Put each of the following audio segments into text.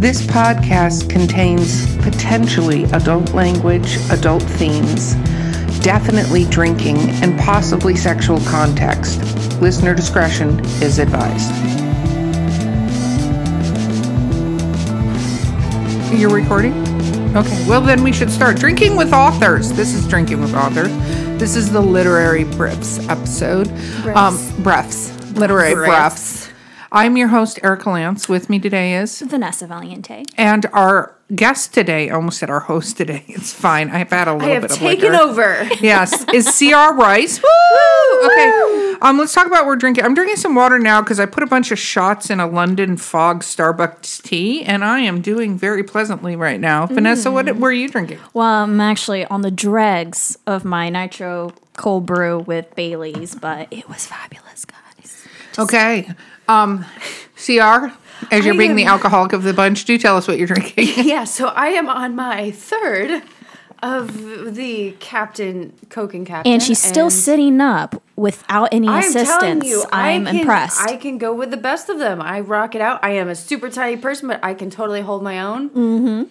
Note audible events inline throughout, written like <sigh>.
This podcast contains potentially adult language, adult themes, definitely drinking, and possibly sexual context. Listener discretion is advised. You're recording? Okay, well, then we should start. Drinking with Authors. This is Drinking with Authors. This is the literary breaths episode. Um, breaths. Literary breaths. I'm your host, Erica Lance. With me today is, Vanessa Valiente. and our guest today, almost said our host today. <laughs> It's fine. I've had a little I have bit of taken liquor. over. <laughs> Yes, is CR Rice. Woo! Okay, um, let's talk about what we're drinking. I'm drinking some water now because I put a bunch of shots in a London Fog Starbucks tea, and I am doing very pleasantly right now. Vanessa, what were you drinking? Well, I'm actually on the dregs of my nitro cold brew with Bailey's, but it was fabulous. Okay, um, CR, as you're I being the alcoholic of the bunch, do tell us what you're drinking. <laughs> Yeah, so I am on my third of the Captain Coke and Captain, And she's still sitting up without any I'm assistance. telling you, I I'm can- impressed. I can go with the best of them. I rock it out. I am a super tiny person, but I can totally hold my own. Mm.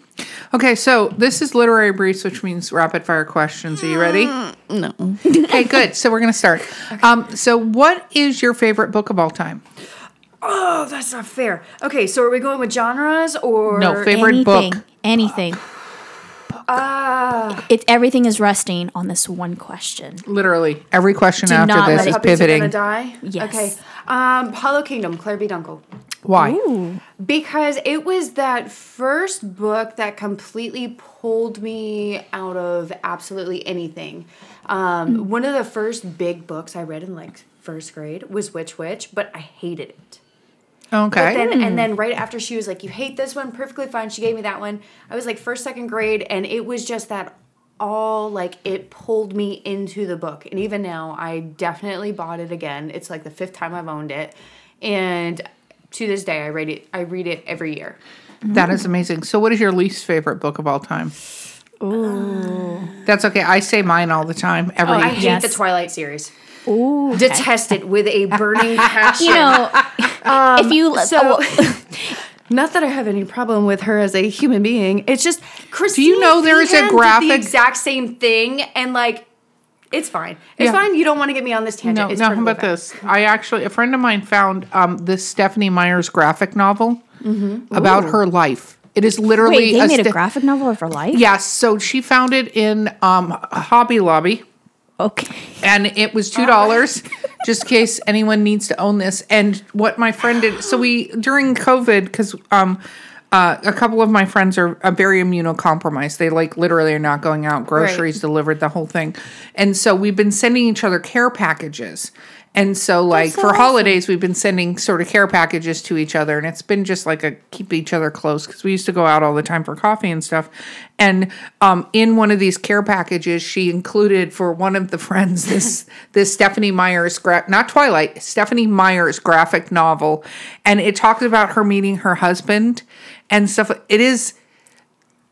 Okay, so this is literary briefs, which means rapid fire questions. Are you ready? No. <laughs> Okay, good. So we're gonna start. Um, so what is your favorite book of all time? Oh, that's not fair. Okay, so are we going with genres or No, favorite anything, book. anything. Ah, It everything is resting on this one question. Literally every question Do after not this let is it- puppies are pivoting. gonna die. Yes. Okay. Um, Hollow Kingdom, Clare B. Dunkle. Why? Because it was that first book that completely pulled me out of absolutely anything. Um, One of the first big books I read in like first grade was Witch Witch, but I hated it. Okay. But then, and hmm. then right after she was like, "You hate this one, perfectly fine." She gave me that one. I was like first, second grade, and it was just that all like it pulled me into the book. And even now, I definitely bought it again. It's like the fifth time I've owned it, and to this day, I read it. I read it every year. that is amazing. So what is your least favorite book of all time? Ooh. That's okay. I say mine all the time. Every oh, I hate Yes. the Twilight series. Ooh. Detest it with a burning <laughs> passion. You know, if you Um, so <laughs> not that I have any problem with her as a human being. It's just Christine. Do you know there is a graphic- the exact same thing, and like, it's fine. It's Yeah. fine. You don't want to get me on this tangent. No, it's no. How about fine. this? I actually, a friend of mine found um, this Stephanie Myers graphic novel about her life. It is literally wait, they made a graphic novel of her life? Yes, so she found it in um, Hobby Lobby. Okay. and it was two dollars <laughs> just in case anyone needs to own this and what my friend did so we during covid because um uh, a couple of my friends are, are very immunocompromised. They like literally are not going out, groceries delivered, the whole thing. And so we've been sending each other care packages. And so, like so for awesome. holidays, we've been sending sort of care packages to each other, and it's been just like a keep each other close because we used to go out all the time for coffee and stuff. And um, in one of these care packages, she included for one of the <laughs> friends this this Stephanie Myers gra- not Twilight Stephanie Myers graphic novel, and it talks about her meeting her husband and stuff. It is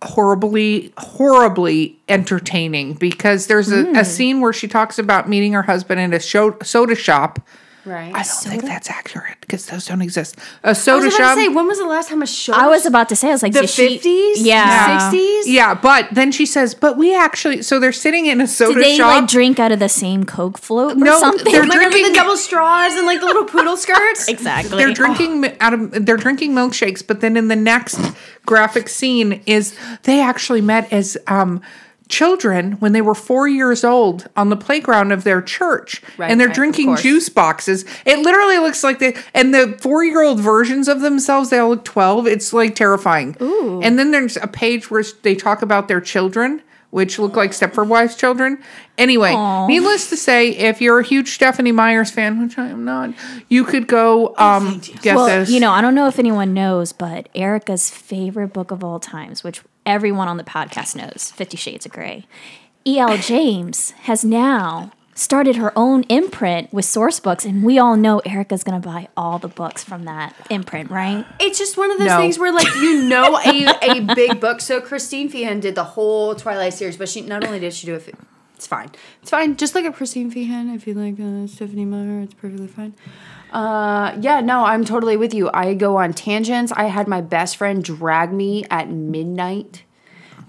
horribly horribly entertaining because there's a, a mm. scene where she talks about meeting her husband in a show, soda shop Right. I don't think that's accurate because those don't exist. A I soda was about shop. to say, when was the last time a show? I was about to say, I was like, the did she- fifties, Yeah. sixties. yeah, but then she says, "But we actually." So they're sitting in a soda Did they shop. like drink out of the same Coke float or No, something? they're Remember drinking- the double straws and like the little poodle <laughs> skirts? exactly. they're drinking mi- out of they're drinking milkshakes, but then in the next graphic scene is they actually met as um children when they were four years old on the playground of their church. Right, and they're right, drinking juice boxes. It literally looks like they and the four-year-old versions of themselves they all look 12 it's like terrifying. Ooh. and then there's a page where they talk about their children which look like Stepford Wives children. Anyway, needless to say, if you're a huge Stephanie Myers fan, which I am not, you could go um, get well, this. you know, I don't know if anyone knows, but Erica's favorite book of all times, which everyone on the podcast knows, Fifty Shades of Grey. E.L. James has now started her own imprint with source books, and we all know Erica's going to buy all the books from that imprint, right? It's just one of those No. things where, like, you know, a, a big book. So Christine Feehan did the whole Twilight series, but she not only did she do a f- It's fine. It's fine. Just like a Christine Feehan. If you like uh, Stephenie Meyer, it's perfectly fine. Uh, yeah, no, I'm totally with you. I go on tangents. I had my best friend drag me at midnight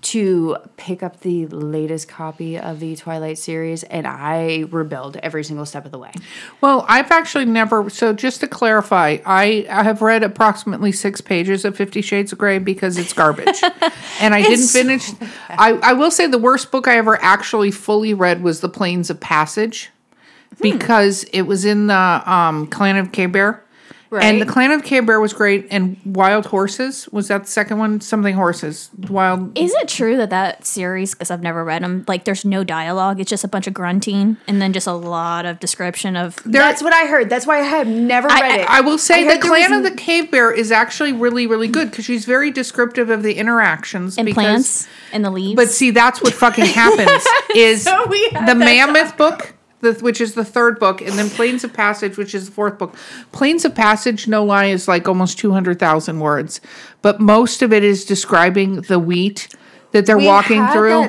to pick up the latest copy of the Twilight series, and I rebelled every single step of the way. Well, I've actually never. So, just to clarify, I, I have read approximately six pages of Fifty Shades of Grey because it's garbage, <laughs> and I didn't so finish. I I will say the worst book I ever actually fully read was The Plains of Passage, Hmm. because it was in the um, Clan of Cave Bear. And the Clan of the Cave Bear was great, and Wild Horses was that the second one? Something horses, wild. Is it true that that series, because I've never read them, like there's no dialogue? It's just a bunch of grunting and then just a lot of description of. There- That's what I heard. That's why I have never I- read it. I will say I the Clan was of the Cave Bear is actually really, really good because she's very descriptive of the interactions and because, plants and the leaves. But see, that's what fucking happens <laughs> is So we the that Mammoth book, the, which is the third book, and then Plains of Passage, which is the fourth book. Plains of Passage, no lie, is like almost two hundred thousand words, but most of it is describing the wheat that they're We walking through.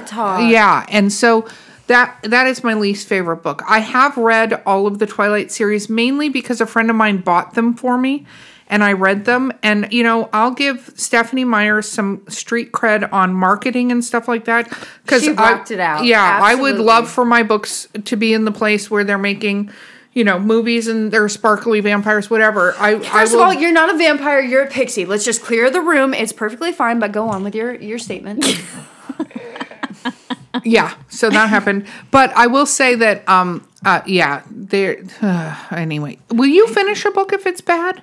Yeah, and so. That that is my least favorite book. I have read all of the Twilight series mainly because a friend of mine bought them for me and I read them and you know, I'll give Stephenie Meyer some street cred on marketing and stuff like that She I rocked it out. Yeah, I would love for my books to be in the place where they're making you know, movies and they're sparkly vampires, whatever. I, I First will, of all, you're not a vampire. You're a pixie. Let's just clear the room. It's perfectly fine, but go on with your your statement. <laughs> yeah so that happened but i will say that um uh yeah there anyway will you finish a book if it's bad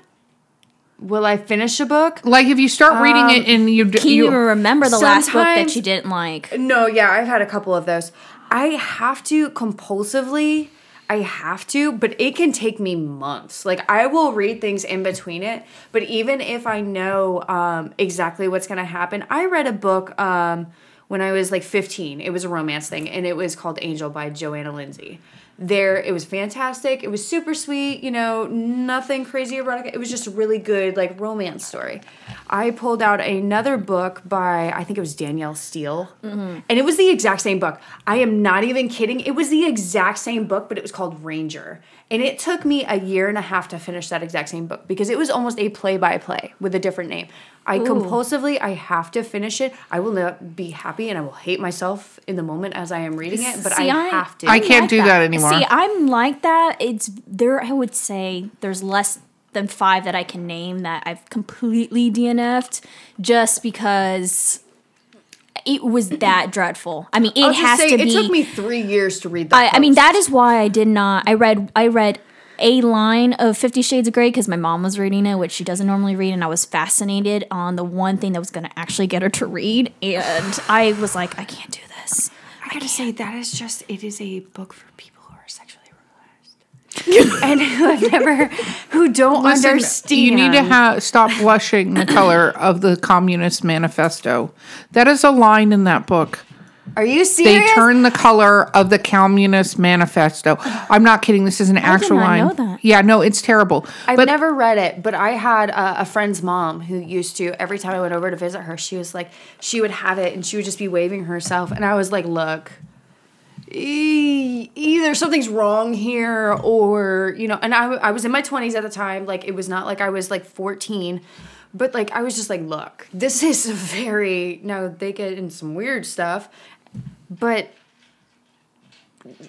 Will I finish a book? like if you start reading it and you Can you you remember the last book that you didn't like? No, yeah, I've had a couple of those. I have to compulsively. I have to, but it can take me months. Like I will read things in between it, but even if I know um, exactly what's going to happen, I read a book um, when I was like 15. It was a romance thing, and it was called Angel by Johanna Lindsey. There, it was fantastic. It was super sweet. You know, nothing crazy erotic. It was just a really good like romance story. I pulled out another book by I think it was Danielle Steel, mm-hmm. and it was the exact same book. I am not even kidding. It was the exact same book, but it was called Ranger, and it took me a year and a half to finish that exact same book because it was almost a play by play with a different name. I compulsively I have to finish it. I will not be happy and I will hate myself in the moment as I am reading it, but See, I, I- have to. I can't like do that anymore. See, I'm like that. It's there. I would say there's less than five that I can name that I've completely DNF'd just because it was that dreadful. I mean, it I'll has say, to be. it took me three years to read that. I, I mean, that is why I did not. I read. I read a line of Fifty Shades of Grey because my mom was reading it, which she doesn't normally read, and I was fascinated on the one thing that was going to actually get her to read, and I was like, I can't do this. I gotta say that is just it is a book for people who are sexually realized <laughs> and who have never who don't Listen, understand. You need to ha- stop blushing the color of the Communist Manifesto. That is a line in that book. Are you serious? They turn the color of the Communist Manifesto. I'm not kidding. This is an actual line. know that. Yeah, no, it's terrible. I've but never read it, but I had a, a friend's mom who used to every time I went over to visit her, she was like, she would have it and she would just be waving herself, and I was like, look. E- Either something's wrong here, or you know, and I, I was in my twenties at the time. Like it was not like I was like fourteen, but like I was just like, look, this is <laughs> very no. They get in some weird stuff, but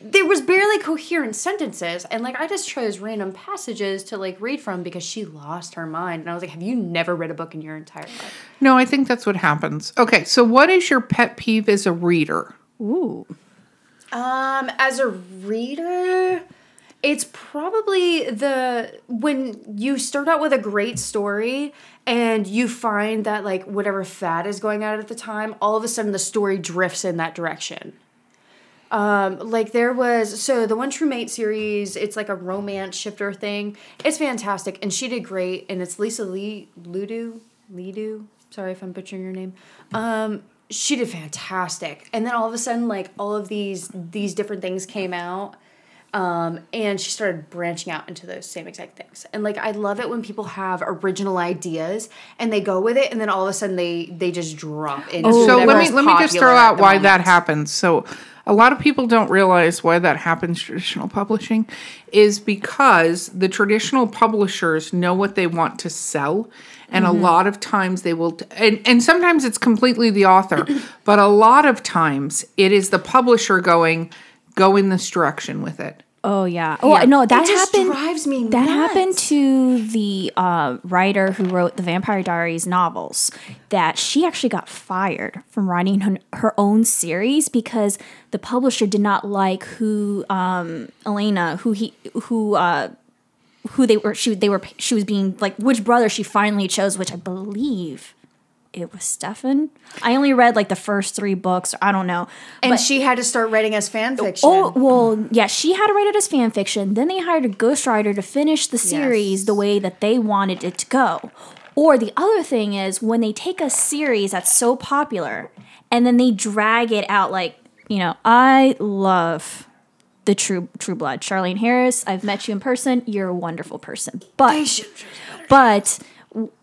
there was barely coherent sentences and like i just chose random passages to like read from because she lost her mind and i was like have you never read a book in your entire life no, I think that's what happens. Okay, so what is your pet peeve as a reader? Ooh. Um as a reader it's probably the when you start out with a great story and you find that like whatever fad is going on at the time all of a sudden the story drifts in that direction. Um like there was so the one true mate series it's like a romance shifter thing. It's fantastic and she did great and it's lisa lee ludu? Lidu sorry if i'm butchering your name. Um she did fantastic. And then all of a sudden like all of these these different things came out Um, and she started branching out into those same exact things. And like I love it when people have original ideas and they go with it, and then all of a sudden they they just drop into. so let me let me just throw out why moment. that happens. So a lot of people don't realize why that happens traditional publishing is because the traditional publishers know what they want to sell and Mm-hmm. a lot of times they will t- and and sometimes it's completely the author <clears throat> but a lot of times it is the publisher going go in this direction with it Oh yeah. Oh yeah. no, that It just happened. drives me That nuts. happened to the uh, writer who wrote the Vampire Diaries novels. That she actually got fired from writing her, her own series because the publisher did not like who um, Elena, who he, who. Uh, who they were she they were she was being like which brother she finally chose which i believe it was stefan i only read like the first three books i don't know And but- she had to start writing as fan oh, fiction. Oh well, yeah. She had to write it as fan fiction. Then they hired a ghostwriter to finish the series Yes. the way that they wanted it to go. Or the other thing is when they take a series that's so popular and then they drag it out. Like you know, I love the True True Blood. Charlaine Harris. I've met you in person. You're a wonderful person. But but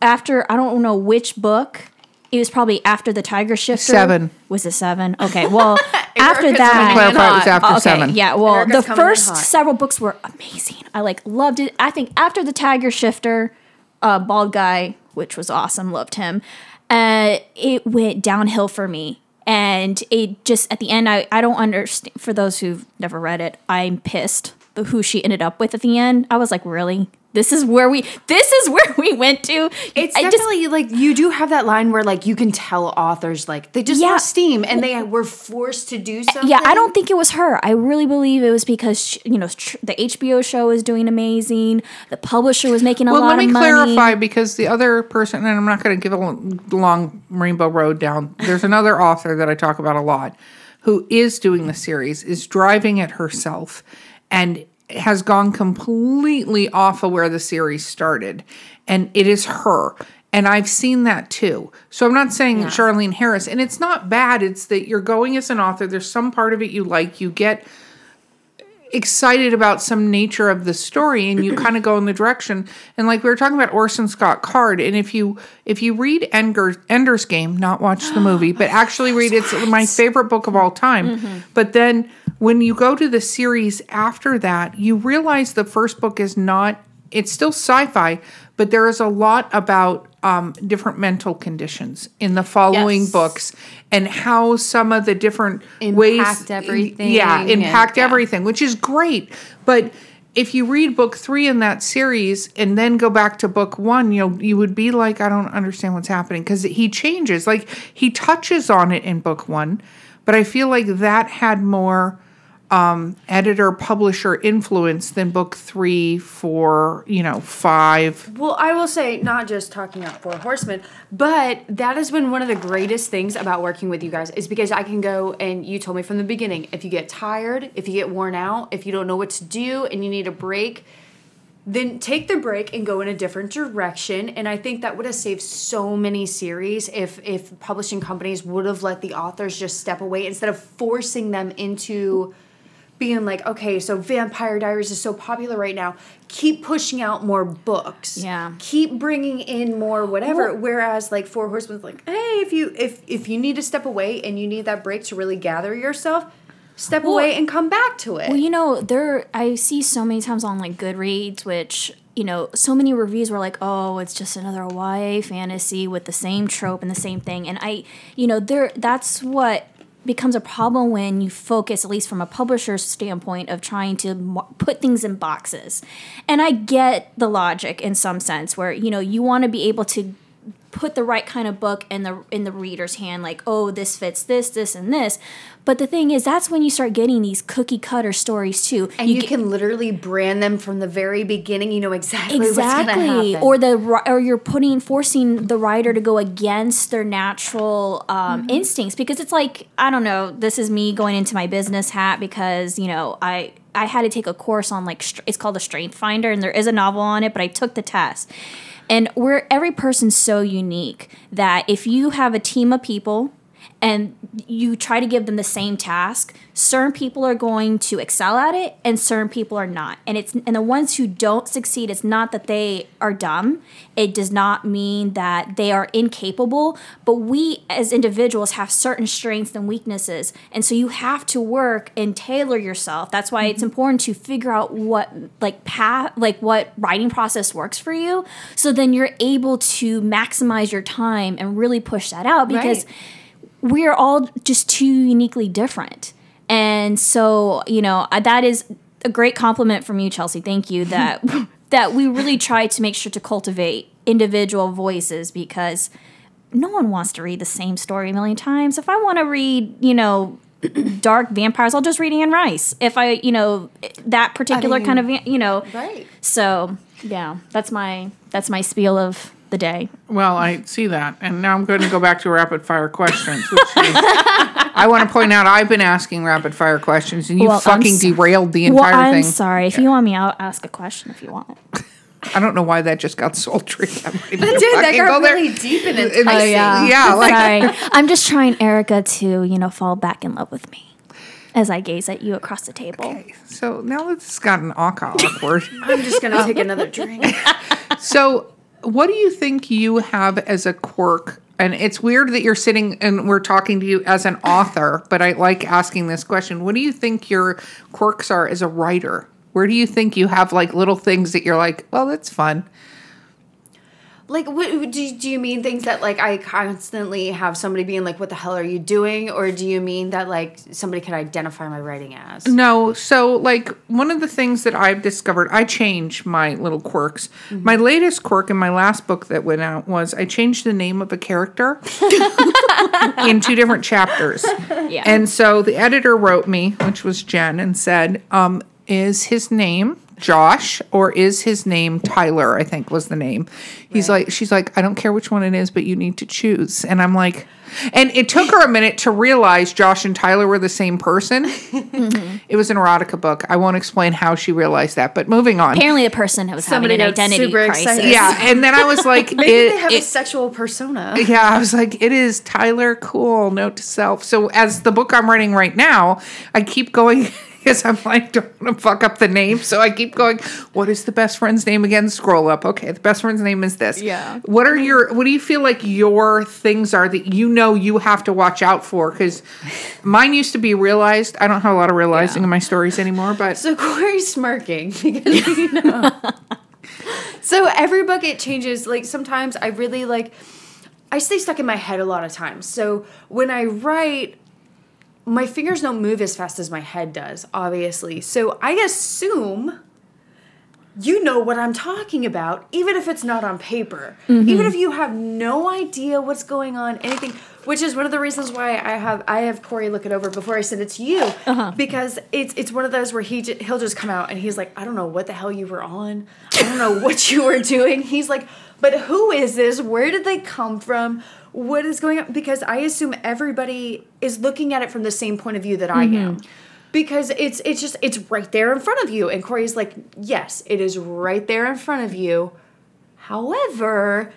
after I don't know which book. It was probably after the Tiger Shifter. Seven. Was it seven? Okay. Well, <laughs> after Erica's that, coming clarify it was after okay, seven yeah. Well, Erica's the first several books were amazing. I like loved it. I think after the Tiger Shifter, uh, bald guy, which was awesome, loved him. Uh, it went downhill for me, and it just at the end, I I don't understand. For those who've never read it, I'm pissed the who she ended up with at the end. I was like, really. This is where we. This is where we went to. It's I just- definitely like you do have that line where like you can tell authors like they just Yeah. lost steam and they were forced to do something. Yeah, I don't think it was her. I really believe it was because she, you know tr- the HBO show was doing amazing. The publisher was making a well lot let me clarify because the other person and i'm not going to give a long rainbow road down there's another author that i talk about a lot who is doing the series is driving it herself and has gone completely off of where the series started and it is her and I've seen that too. So I'm not saying Charlaine Harris, and it's not bad. It's that you're going as an author. There's some part of it you like. You get excited about some nature of the story and you kind of go in the direction. And like we were talking about Orson Scott Card and if you if you read Ender, Ender's Game not watch the movie but <gasps> actually read it's my favorite book of all time. Mm-hmm. But then when you go to the series after that you realize the first book is not it's still sci-fi but there is a lot about um, different mental conditions in the following Yes. books and how some of the different ways Impact everything yeah and- impact yeah. everything which is great but if you read book three in that series and then go back to book one you know you would be like i don't understand what's happening because he changes like he touches on it in book one but i feel like that had more um, editor publisher influence than book three four you know five Well, I will say, not just talking about Four Horsemen, but that has been one of the greatest things about working with you guys is because I can go and you told me from the beginning if you get tired, if you get worn out, if you don't know what to do and you need a break, then take the break and go in a different direction. And I think that would have saved so many series if if publishing companies would have let the authors just step away instead of forcing them into being like, okay, so Vampire Diaries is so popular right now. Keep pushing out more books. Yeah. Keep bringing in more whatever. Whereas like Four Horsemen's like, hey, if you if if you need to step away and you need that break to really gather yourself, step Well- away and come back to it. Well, you know, there I see so many times on like Goodreads, which you know, so many reviews were like, "Oh, it's just another YA fantasy with the same trope and the same thing." And I, you know, there that's what becomes a problem when you focus at least from a publisher's standpoint of trying to put things in boxes. And I get the logic in some sense where, you know, you want to be able to put the right kind of book in the in the reader's hand like oh this fits this this and this but the thing is that's when you start getting these cookie cutter stories too and you, get- can literally brand them from the very beginning. You know exactly, what's exactly happen. or the or you're putting forcing the writer to go against their natural um, Mm-hmm. instincts because it's like i don't know this is me going into my business hat because you know i i had to take a course on like it's called a strength finder and there is a novel on it but i took the test and we're every person's so unique that if you have a team of people and you try to give them the same task, certain people are going to excel at it and certain people are not. And it's and the ones who don't succeed, it's not that they are dumb. It does not mean that they are incapable, but we as individuals have certain strengths and weaknesses. And so you have to work and tailor yourself. That's why it's mm-hmm. important to figure out what like path like what writing process works for you so then you're able to maximize your time and really push that out because Right. We're all just too uniquely different. And so, you know, uh, that is a great compliment from you, Chelsea. Thank you that <laughs> that we really try to make sure to cultivate individual voices because no one wants to read the same story a million times. If I want to read, you know, <clears throat> dark vampires, I'll just read Anne Rice. If I, you know, that particular mean, kind of, you know, Right. so yeah, that's my that's my spiel of the day. Well, I see that, and now I'm going to go back to rapid fire questions. Which is, <laughs> I want to point out I've been asking rapid fire questions, and you Well, fucking so- derailed the entire Well, entire I'm thing. sorry. If you want me, I'll ask a question if you want. I don't know why that just got sultry. <laughs> That Dude, that got really deep and It's- enticing. Oh, yeah, yeah like Sorry. <laughs> I'm just trying Erica to, you know, fall back in love with me as I gaze at you across the table. so now that it's gotten awka- awkward. I'm just gonna take another drink. So, what do you think you have as a quirk? And it's weird that you're sitting and we're talking to you as an author, but I like asking this question. What do you think your quirks are as a writer? Where do you think you have like little things that you're like, well, that's fun? Like, what, do, do you mean things that like I constantly have somebody being like, "What the hell are you doing?" Or do you mean that like somebody could identify my writing as? No, so like one of the things that I've discovered, I change my little quirks. My latest quirk in my last book that went out was I changed the name of a character <laughs> in two different chapters. Yeah. And so the editor wrote me, which was Jen, and said, um, is his name Josh or is his name Tyler? I think was the name. He's like, she's like, I don't care which one it is, but you need to choose. And I'm like, and it took her a minute to realize Josh and Tyler were the same person. <laughs> Mm-hmm. It was an erotica book. I won't explain how she realized that, but moving on. Apparently, a person was Somebody having an identity super crisis. excited. Yeah, and then I was <laughs> like, Maybe it- they have it- a sexual persona. yeah, I was like, it is Tyler Cool, note to self. So as the book I'm writing right now, I keep going because I'm like, don't want to fuck up the name. So I keep going, what is the best friend's name again? Scroll up. Okay, the best friend's name is this. Yeah. What are your what do you feel like your things are that you know you have to watch out for? Because mine used to be realized. I don't have a lot of realizing in my stories anymore, but So Corey's smirking <laughs> because you know. so every book it changes. Like sometimes I really like I stay stuck in my head a lot of times. So when I write my fingers don't move as fast as my head does, obviously. So I assume you know what I'm talking about, even if it's not on paper. Mm-hmm. Even if you have no idea what's going on, anything. Which is one of the reasons why I have I have Corey look it over before I send it to you, uh-huh. because it's it's one of those where he j- he'll just come out and he's like, I don't know what the hell you were on, I don't know what you were doing. He's like, but who is this? Where did they come from? What is going on? Because I assume everybody is looking at it from the same point of view that I mm-hmm. am because it's it's just it's right there in front of you and corey's like yes it is right there in front of you however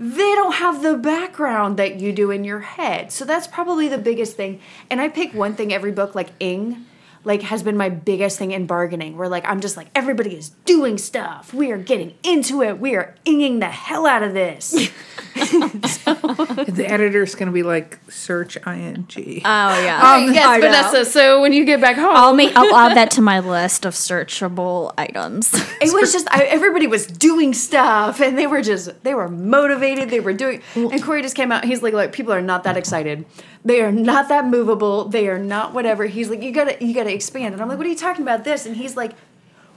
they don't have the background that you do in your head so that's probably the biggest thing and i pick one thing every book like ing like has been my biggest thing in bargaining where like i'm just like everybody is doing stuff we are getting into it we are inging the hell out of this <laughs> <laughs> the editor's going to be like, search ing. Oh yeah. <laughs> Um, yes vanessa so when you get back home I'll make. I'll add that to my list of searchable items. it was just I, everybody was doing stuff and they were just they were motivated they were doing and corey just came out he's like like people are not that excited they are not that movable. They are not whatever. He's like you gotta you gotta expand. And i'm like what are you talking about this? And he's like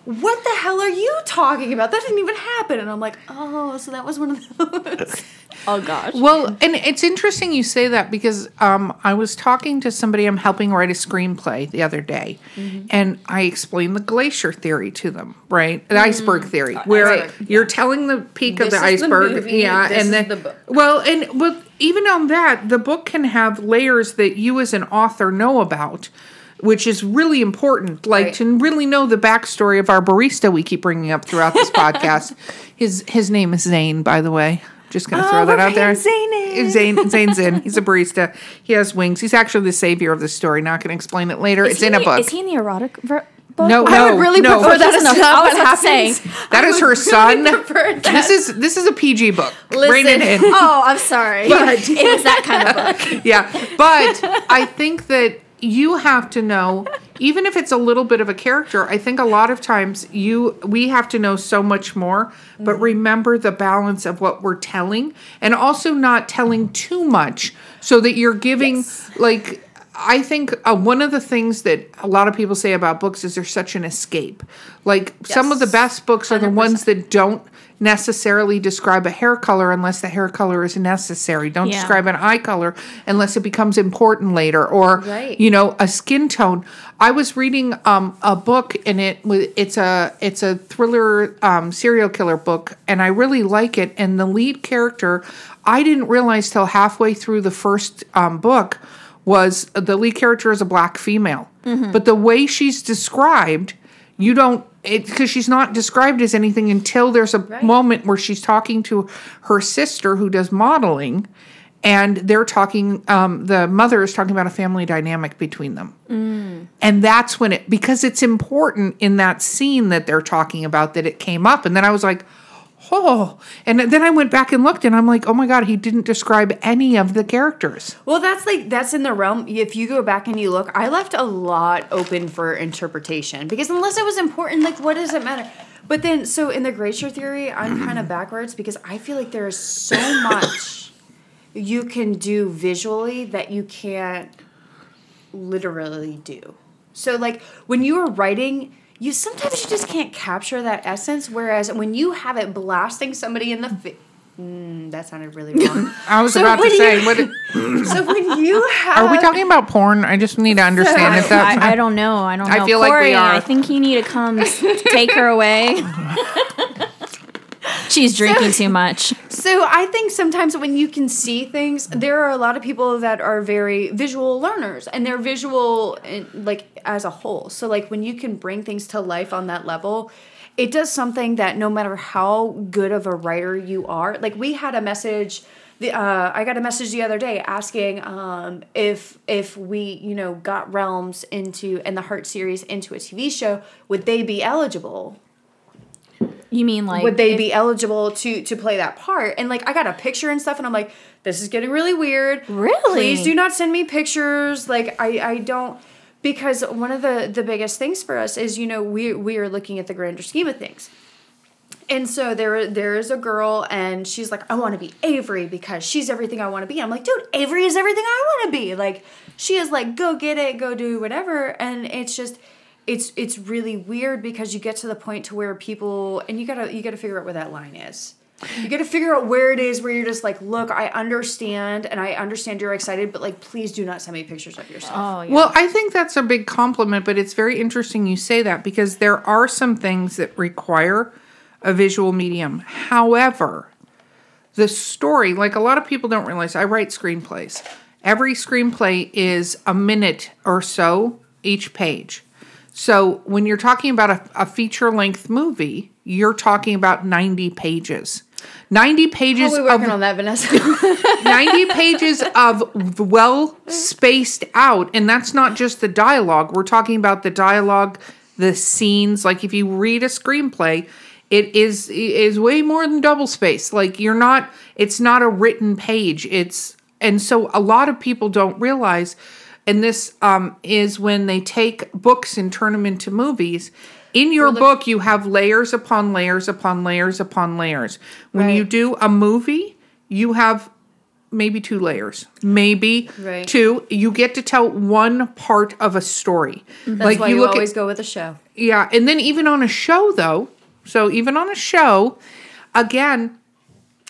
what the hell are you talking about? That didn't even happen. And i'm like oh so that was one of those <laughs> oh gosh. Well, and it's interesting you say that because um, I was talking to somebody I'm helping write a screenplay the other day, and I explained the glacier theory to them, right? The iceberg theory, where right. you're telling the peak of the is the iceberg, movie, yeah, this and then the well, and well, even on that, the book can have layers that you as an author know about. Which is really important, like Right. to really know the backstory of our barista we keep bringing up throughout this <laughs> podcast. His his name is Zane, by the way. Just gonna throw oh, that out there. Zane in. Zane, Zane's in. He's a barista. He has wings. He's actually the savior of the story. Not gonna explain it later. Is it's in a the- book. Is he in the erotic ver- book? No, Or- no, I would really no. prefer that That's is enough. not I was what about to say. happens. That I is her really son. <laughs> This is this is a PG book. Rein Listen. it in. Oh, I'm sorry. it was that kind of <laughs> book. yeah but i think that you have to know <laughs> even if it's a little bit of a character i think a lot of times you we have to know so much more but Mm-hmm. remember the balance of what we're telling and also not telling too much so that you're giving Yes. like I think uh, one of the things that a lot of people say about books is they're such an escape. Like some of the best books are the ones that don't necessarily describe a hair color unless the hair color is necessary. Don't Yeah. describe an eye color unless it becomes important later or Right. you know a skin tone. I was reading um, a book and it was it's a it's a thriller um, serial killer book and I really like it and the lead character I didn't realize till halfway through the first um, book was the lead character is a black female. But the way she's described, you don't it because she's not described as anything until there's a moment where she's talking to her sister who does modeling and they're talking um, the mother is talking about a family dynamic between them. And that's when it because it's important in that scene that they're talking about that it came up and then i was like oh and then i went back and looked and i'm like oh my god he didn't describe any of the characters Well, that's like that's in the realm. If you go back and you look, I left a lot open for interpretation because unless it was important, like what does it matter? But then, so in the Glacier theory, I'm kind of backwards because I feel like there is so <coughs> much you can do visually that you can't literally do. So, like when you are writing, you sometimes you just can't capture that essence. Whereas when you have it blasting somebody in the face. Mm, that sounded really <laughs> wrong. i was So about to when say you- what <laughs> so when you have are we talking about porn i just need to understand if <laughs> that's I, I don't know. I don't I know. feel like we are. I think you need to come take her away. She's drinking too much. So I think sometimes when you can see things, there are a lot of people that are very visual learners, and they're visual in, like as a whole. So like when you can bring things to life on that level, it does something that no matter how good of a writer you are, like we had a message. The, uh, I got a message the other day asking um, if if we you know got Realms into and the Heart series into a TV show, would they be eligible? You mean like would they if- be eligible to to play that part? And like i got a picture and stuff and i'm like this is getting really weird. Really? please do not send me pictures. Like i i don't because one of the the biggest things for us is you know we we are looking at the grander scheme of things. And so there there is a girl and she's like i want to be avery because she's everything i want to be. I'm like dude avery is everything i want to be. Like she is like go get it go do whatever. And it's just it's it's really weird because you get to the point to where people and you gotta you gotta figure out where that line is you gotta figure out where it is where you're just like look i understand and i understand you're excited but like please do not send me pictures of yourself Oh yeah. Well, I think that's a big compliment, but it's very interesting you say that because there are some things that require a visual medium. However, the story, like a lot of people don't realize, I write screenplays. Every screenplay is a minute or so each page. So when you're talking about a, a feature length movie, you're talking about 90 pages. 90 pages We're of working on that vanessa. <laughs> 90 pages of well spaced out and that's not just the dialogue. We're talking about the dialogue the scenes. Like if you read a screenplay it is is way more than double space. Like you're not it's not a written page. It's and so a lot of people don't realize and this um, is when they take books and turn them into movies. In your book you have layers upon layers upon layers upon layers. When you do a movie you have maybe two layers. Maybe Right. two. You get to tell one part of a story. That's like why you you, always at go with a show. Yeah and then even on a show though so even on a show again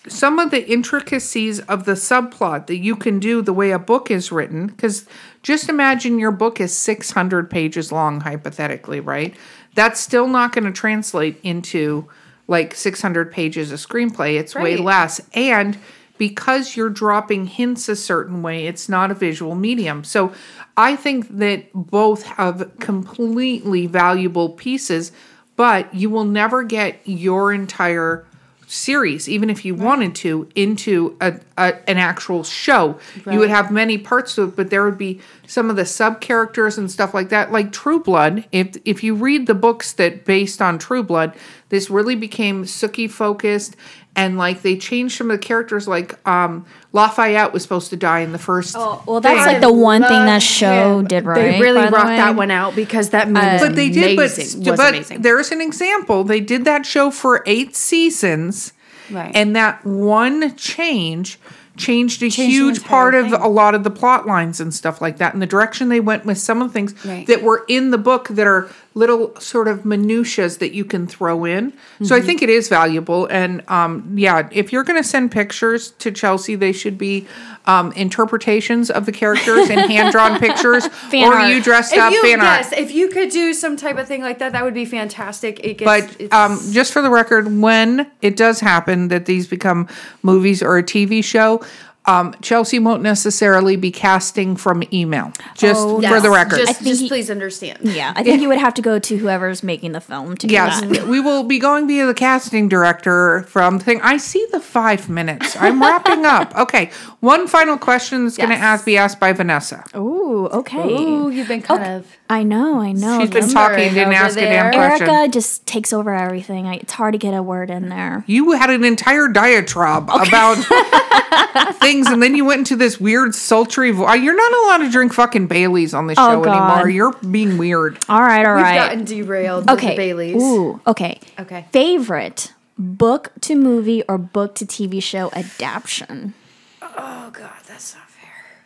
some of the intricacies of the subplot that you can do the way a book is written because just imagine your book is 600 pages long hypothetically right? That's still not going to translate into like 600 pages of screenplay. It's way less. And because you're dropping hints a certain way it's not a visual medium. So i think that both have completely valuable pieces but you will never get your entire series, even if you wanted to, into a, a an actual show. You would have many parts to it, but there would be some of the sub characters and stuff like that, like True Blood. If if you read the books that based on True Blood, this really became Sookie focused. And like they changed some of the characters, like um, Lafayette was supposed to die in the first. Oh, well, that's I like the one thing that show him. did right. They really by the that one out because that movie was but they did, but, amazing. was but amazing. there's an example. They did that show for eight seasons, Right. and that one change changed a the huge part of thing. a lot of the plot lines and stuff like that, and the direction they went with some of the things Right. that were in the book that are little sort of minutiae that you can throw in. So Mm-hmm. I think it is valuable, and um, yeah, if you're going to send pictures to Chelsea, they should be um, interpretations of the characters and <laughs> hand drawn pictures, or art. you dressed if up you fan art. yes, if you could do some type of thing like that, that would be fantastic. It gets, But um, just for the record, when it does happen that these become movies or a TV show, um, Chelsea won't necessarily be casting from email. Just Oh, for yes, the record. just, think just he- please understand. Yeah, I <laughs> think you would have to go to whoever's making the film to do Yes, that. we will be going via the casting director from thing. I see the five minutes. I'm <laughs> wrapping up. Okay, one final question that's going to ask be asked by Vanessa. Ooh, okay. Ooh, you've been kind of. I know, I know. She's been This- talking, didn't over ask a damn question. Erica just takes over everything. I, it's hard to get a word in there. You had an entire diatribe about <laughs> things, and then you went into this weird, sultry voice. Uh, you're not allowed to drink fucking Baileys on this Oh, show God. anymore. You're being weird. All right, all We've right. gotten derailed with okay. the Baileys. Ooh, okay. Okay. Favorite book to movie or book to TV show adaptation? Oh God, that's not fair.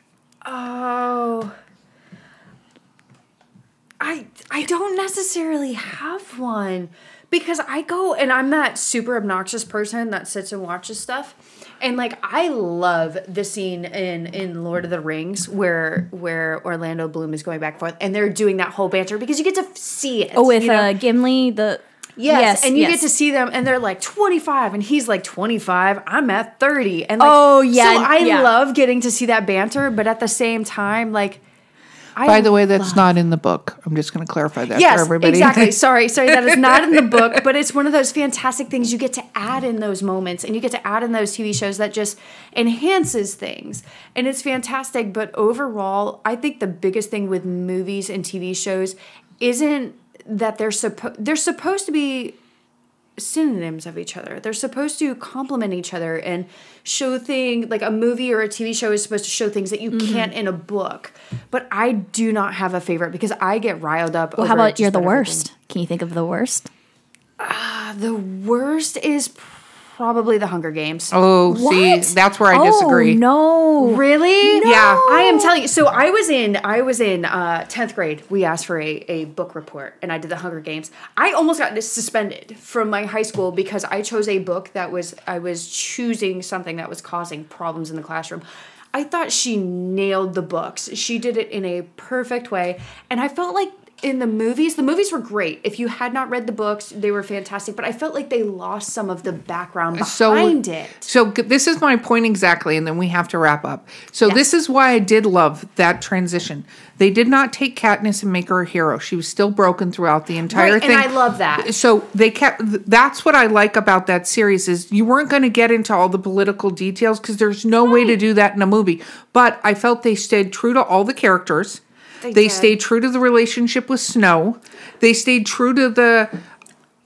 Oh, I I don't necessarily have one because I go and I'm that super obnoxious person that sits and watches stuff. And like I love the scene in in Lord of the Rings where where Orlando Bloom is going back and forth and they're doing that whole banter because you get to see it. Oh, with you know? uh, Gimli, the Yes, and you yes. get to see them, and they're like 25, and he's like 25. I'm at 30, and like, Oh, yeah, So I yeah. love getting to see that banter, but at the same time, like, I By the way, that's love- not in the book. I'm just going to clarify that yes, for everybody. exactly. <laughs> Sorry, sorry, that is not in the book, <laughs> but it's one of those fantastic things you get to add in those moments, and you get to add in those TV shows that just enhances things, and it's fantastic. But overall, I think the biggest thing with movies and TV shows isn't that they're supposed they're supposed to be synonyms of each other. They're supposed to complement each other and show thing like a movie or a TV show is supposed to show things that you Mm-hmm. can't in a book. But I do not have a favorite because I get riled up. Well, how about you're the worst? Can you think of the worst? Ah, the worst is probably the Hunger Games. Oh, see, that's where I disagree. Oh, no. Really? Yeah. I am telling you. So I was in I was in uh, tenth grade. We asked for a, a book report, and I did the Hunger Games. I almost got suspended from my high school because I chose a book that was I was choosing something that was causing problems in the classroom. I thought she nailed the books. She did it in a perfect way, and I felt like in the movies, the movies were great. If you had not read the books, they were fantastic. But I felt like they lost some of the background So- uh, behind it. So this is my point exactly, and then we have to wrap up. So this is why I did love that transition. They did not take Katniss and make her a hero. She was still broken throughout the entire Right, and. I love that. So they kept. That's what I like about that series is you weren't going to get into all the political details because there's no way to do that in a movie. But I felt they stayed true to all the characters. They, did. stayed true to the relationship with Snow. They stayed true to the.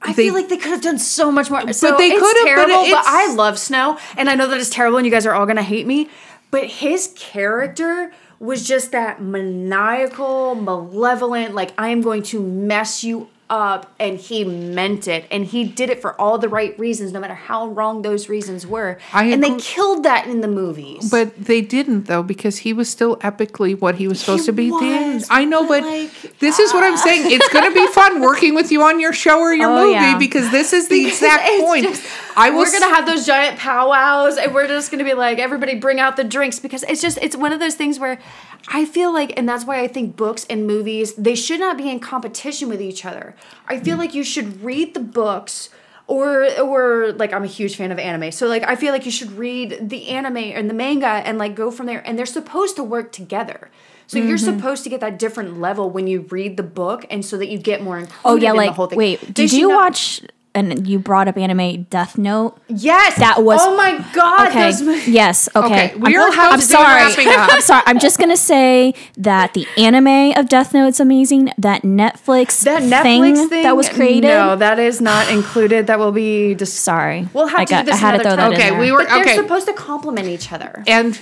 I they- feel like they could have done so much more. So they could have, but terrible, but, it's- I love Snow, and I know that it's terrible, and you guys are all gonna hate me. But his character was just that maniacal, malevolent, like I am going to mess you up, and he meant it, and he did it for all the right reasons, no matter how wrong those reasons were. I and they killed that in the movies. But they didn't though because he was still epically what he was supposed to be. at the end. was, I know, but, but like, ah. this is what I'm saying. It's going to be fun <laughs> working with you on your show or your Oh, movie yeah. because this is the exact point. just- I was we're gonna have those giant powwows, and we're just gonna be like, everybody bring out the drinks because it's just it's one of those things where I feel like, and that's why I think books and movies they should not be in competition with each other. I feel mm. like you should read the books. Or, or like I'm a huge fan of anime, so like I feel like you should read the anime and the manga and like go from there. And they're supposed to work together, so you're mm-hmm. supposed to get that different level when you read the book, and so that you get more included Oh yeah, in like the whole thing. wait, did you not- watch and you brought up anime Death Note. Yes, That was Oh my god. Okay. those- yes. Okay. Okay, we I'm, are close I'm sorry. I'm sorry. I'm just gonna say that the anime of Death Note is amazing. That Netflix that Netflix thing, thing, that was created. No, that is not <sighs> included. That will be dis- Sorry. We'll have I to got, do this I had to throw time. that in Okay, there. we were But they're supposed to complement each other. and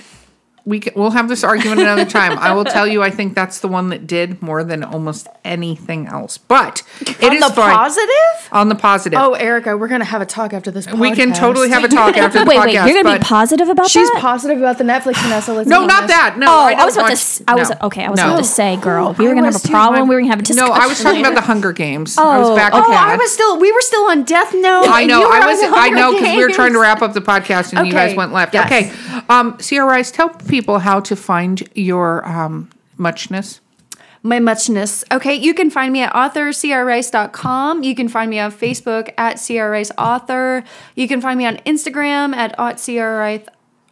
we can, we'll have this argument another time. I will tell you, I think that's the one that did more than almost anything else. But it On is the fine. positive? on the positive. Oh, Erica, we're gonna have a talk after this. we can totally have a talk <laughs> after the Wait, podcast. wait. You're gonna be positive about She's that? She's positive about the Netflix Vanessa. Let's No, not honest. that. No, Oh, I, don't was about to. watch- s- I was no. okay. I was No. about to say, girl, we were gonna have a problem. I'm- we were gonna have a discussion. No, I was talking about the. Hunger Games. I was Oh, back. okay. Oh, on I was still. We were still on Death Note. I know. I was. I know because we were trying to wrap up the podcast and you guys went left. Okay, um, CR Rice, tell people how to find your um, muchness. my muchness. Okay, you can find me at authorcrrice.com. You can find me on Facebook at crrice author. You can find me on Instagram at crrice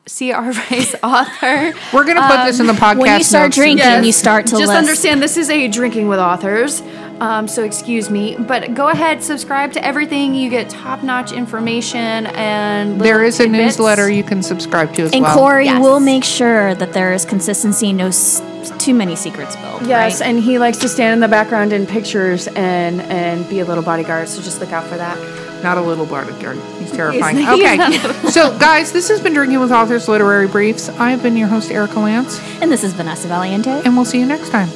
crrice author. <laughs> We're gonna put this in the podcast. when you start notes. drinking, Yes. you start to just list. understand this is a drinking with authors. Um, so excuse me, but go ahead, subscribe to everything. You get top notch information and there is little is a newsletter you can subscribe to as And well. Corey Yes. will make sure that there is consistency, no s- too many secrets spilled. Yes, right? and he likes to stand in the background in pictures and and be a little bodyguard. So just look out for that. Not a little bodyguard. He's terrifying. He's- okay. <laughs> so, guys, this has been Drinking with Authors Literary Briefs. I've been your host, Erika Lance, and this is Vanessa Valiente. and we'll see you next time.